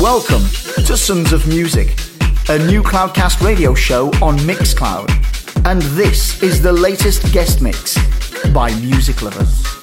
Welcome to Sons of Music, a new Cloudcast radio show on Mixcloud. And this is the latest guest mix by music lovers.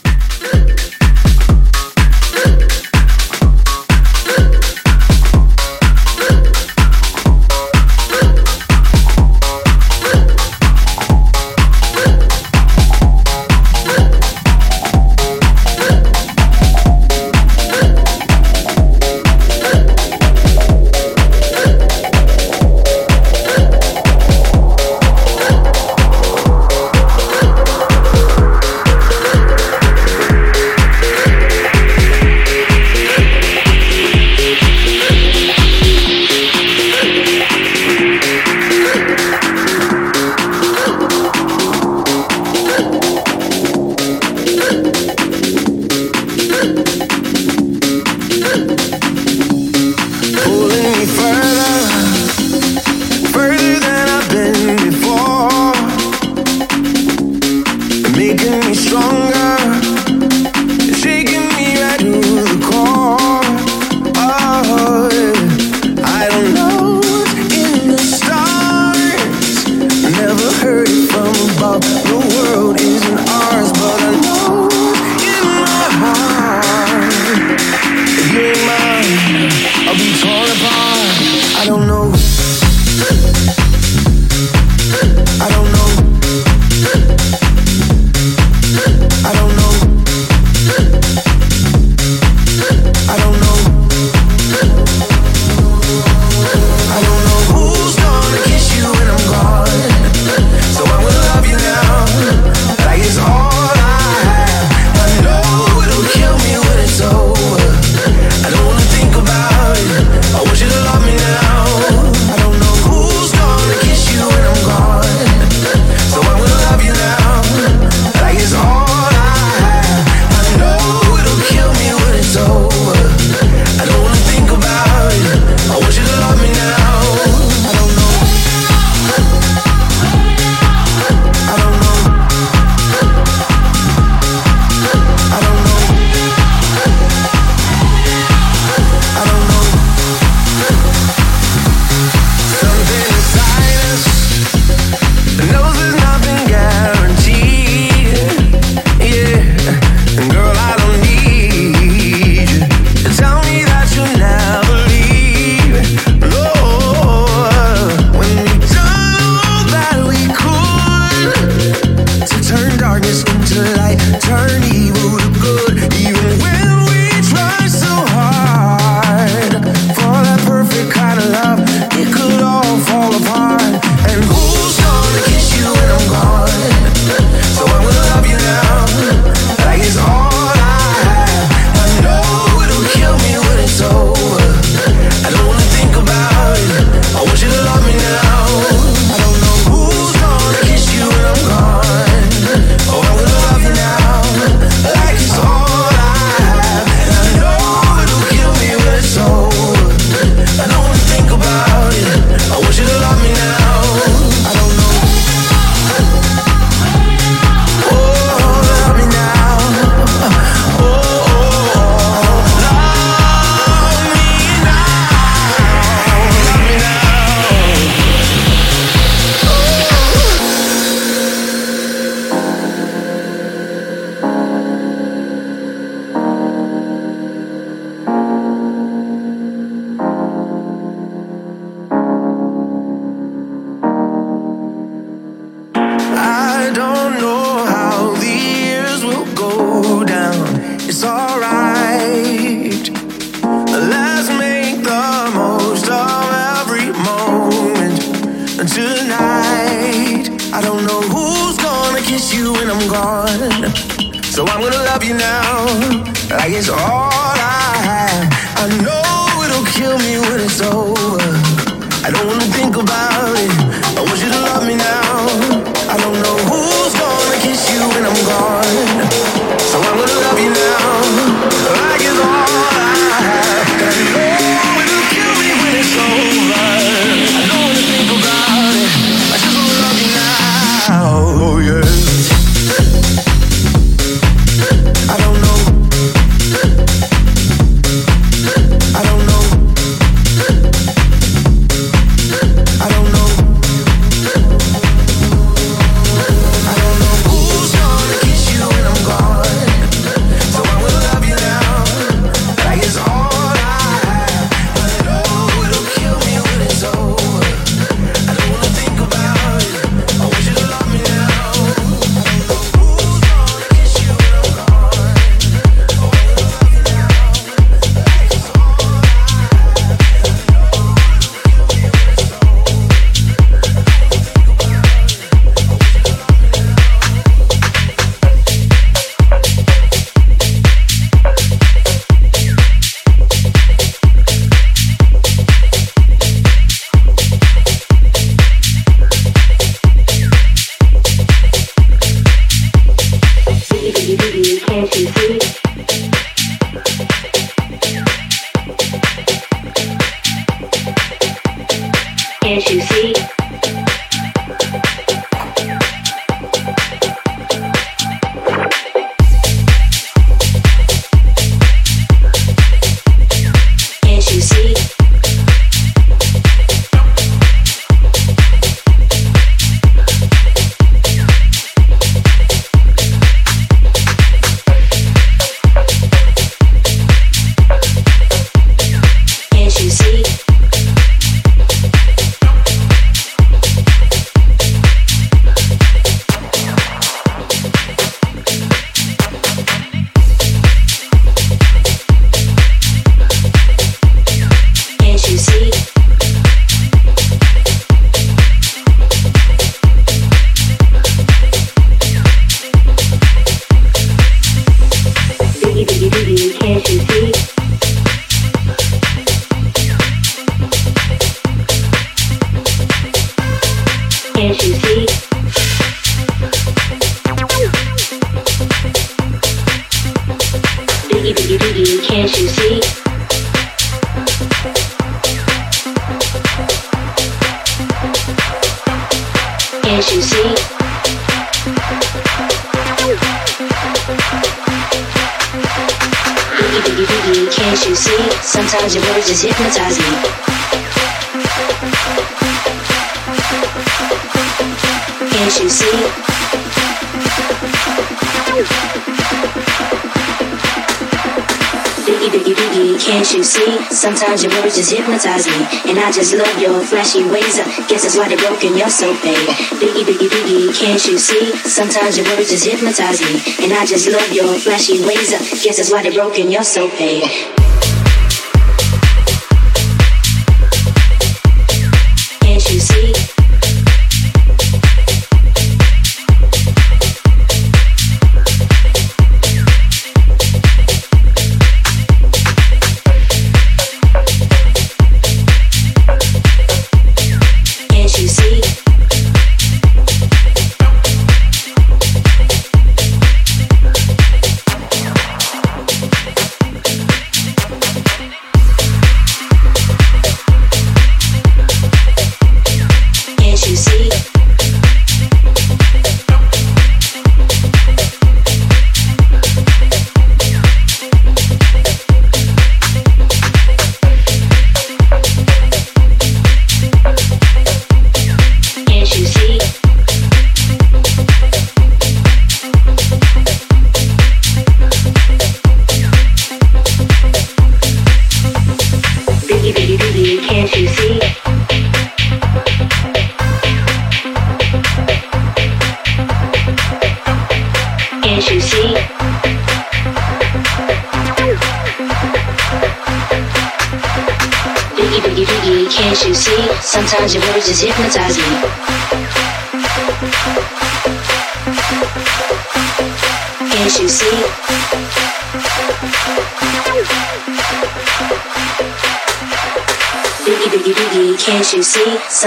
Sometimes your words just hypnotize me. And I just love your flashy ways. Uh, guess that's why they're broken, you're so fake. Biggie, biggie, biggie, can't you see? Sometimes your words just hypnotize me. And I just love your flashy ways. Uh, guess that's why they're broken, you're so fake.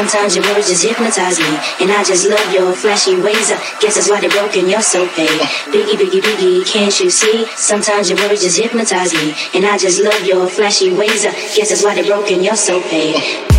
Sometimes your words just hypnotize me. And I just love your flashy ways. I Guess that's why they're broken, you're so fake. Biggie, biggie, biggie, can't you see? Sometimes your words just hypnotize me. And I just love your flashy ways. I Guess that's why they're broken, you're so fake.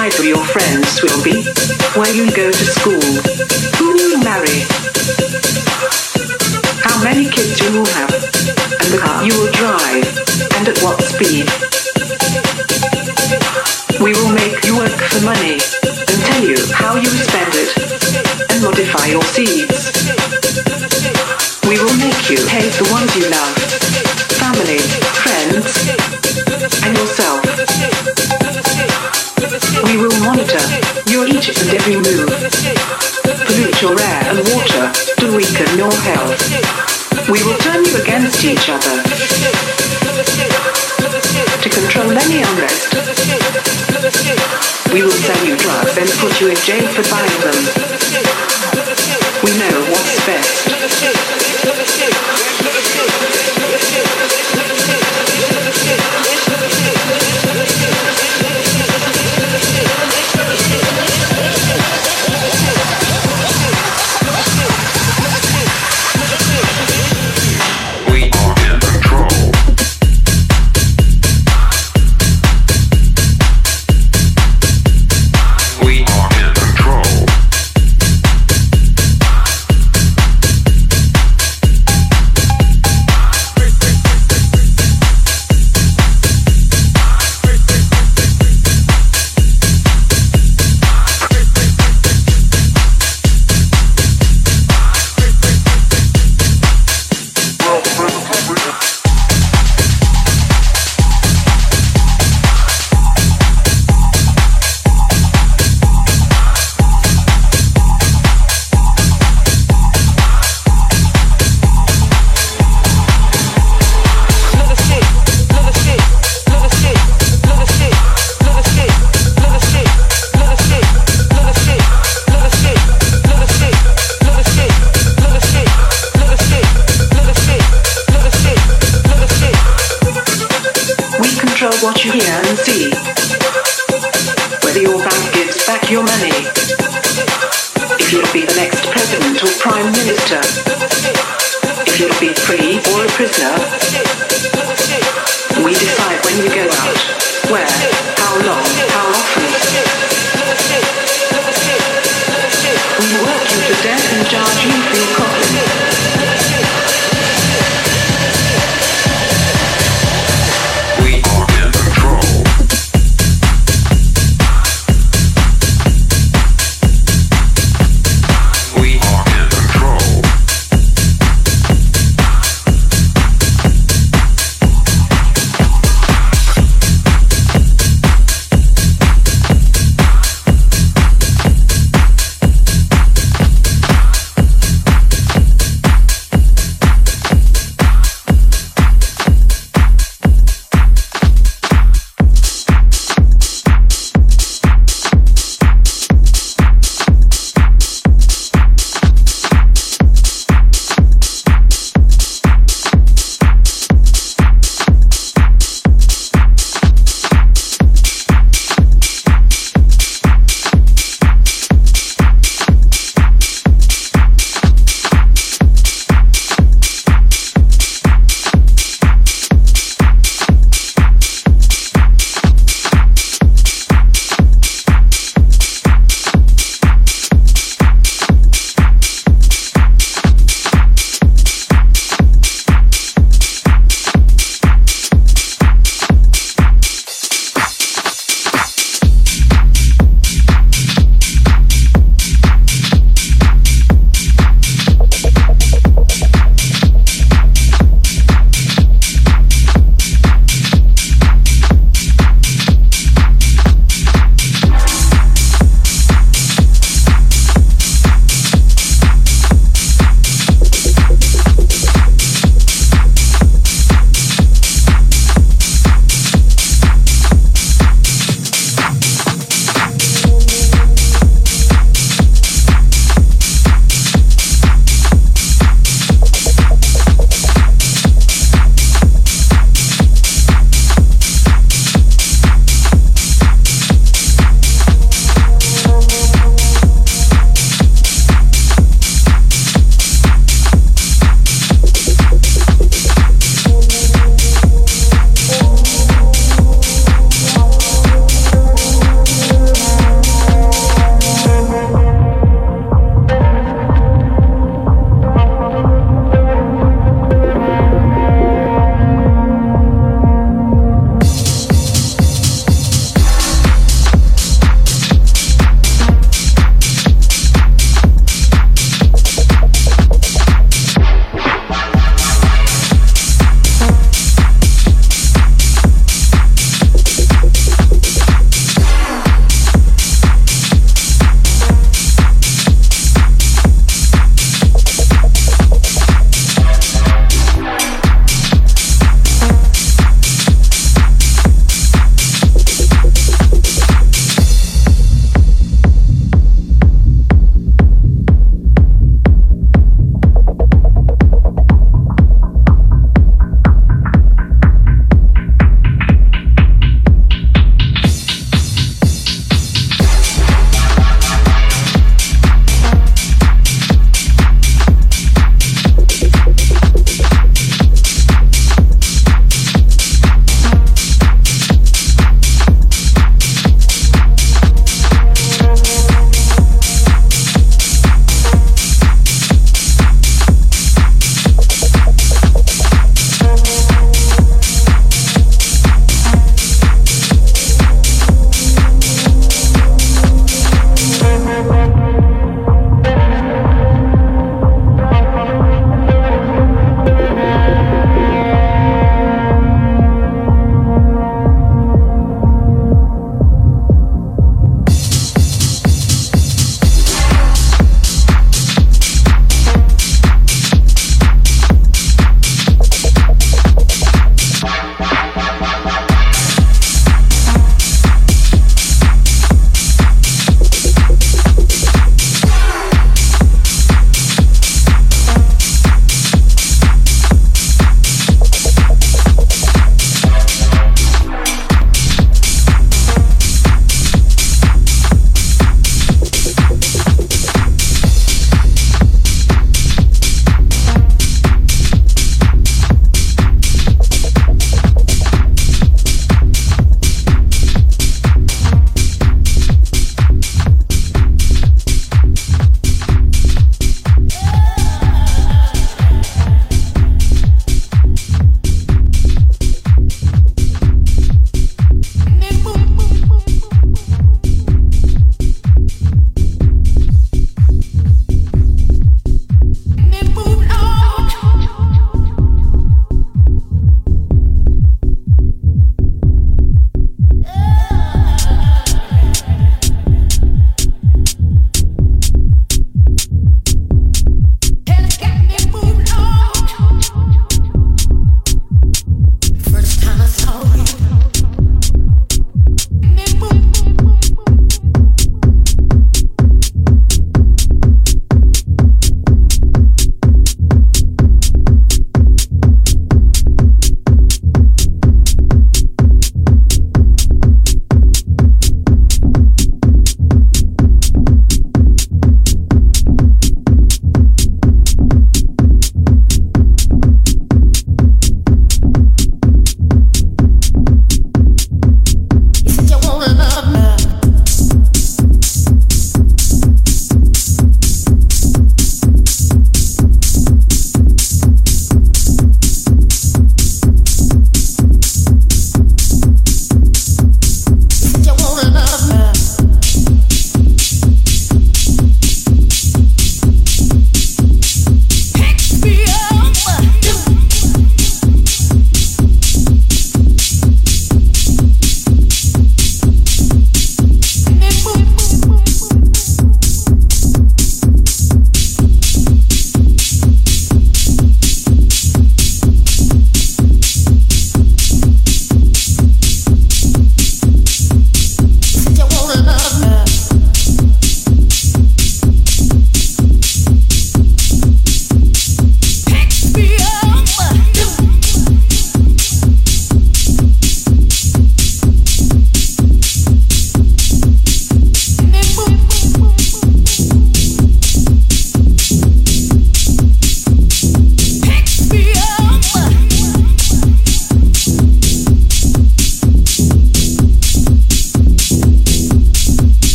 Where your friends will be where you go to school.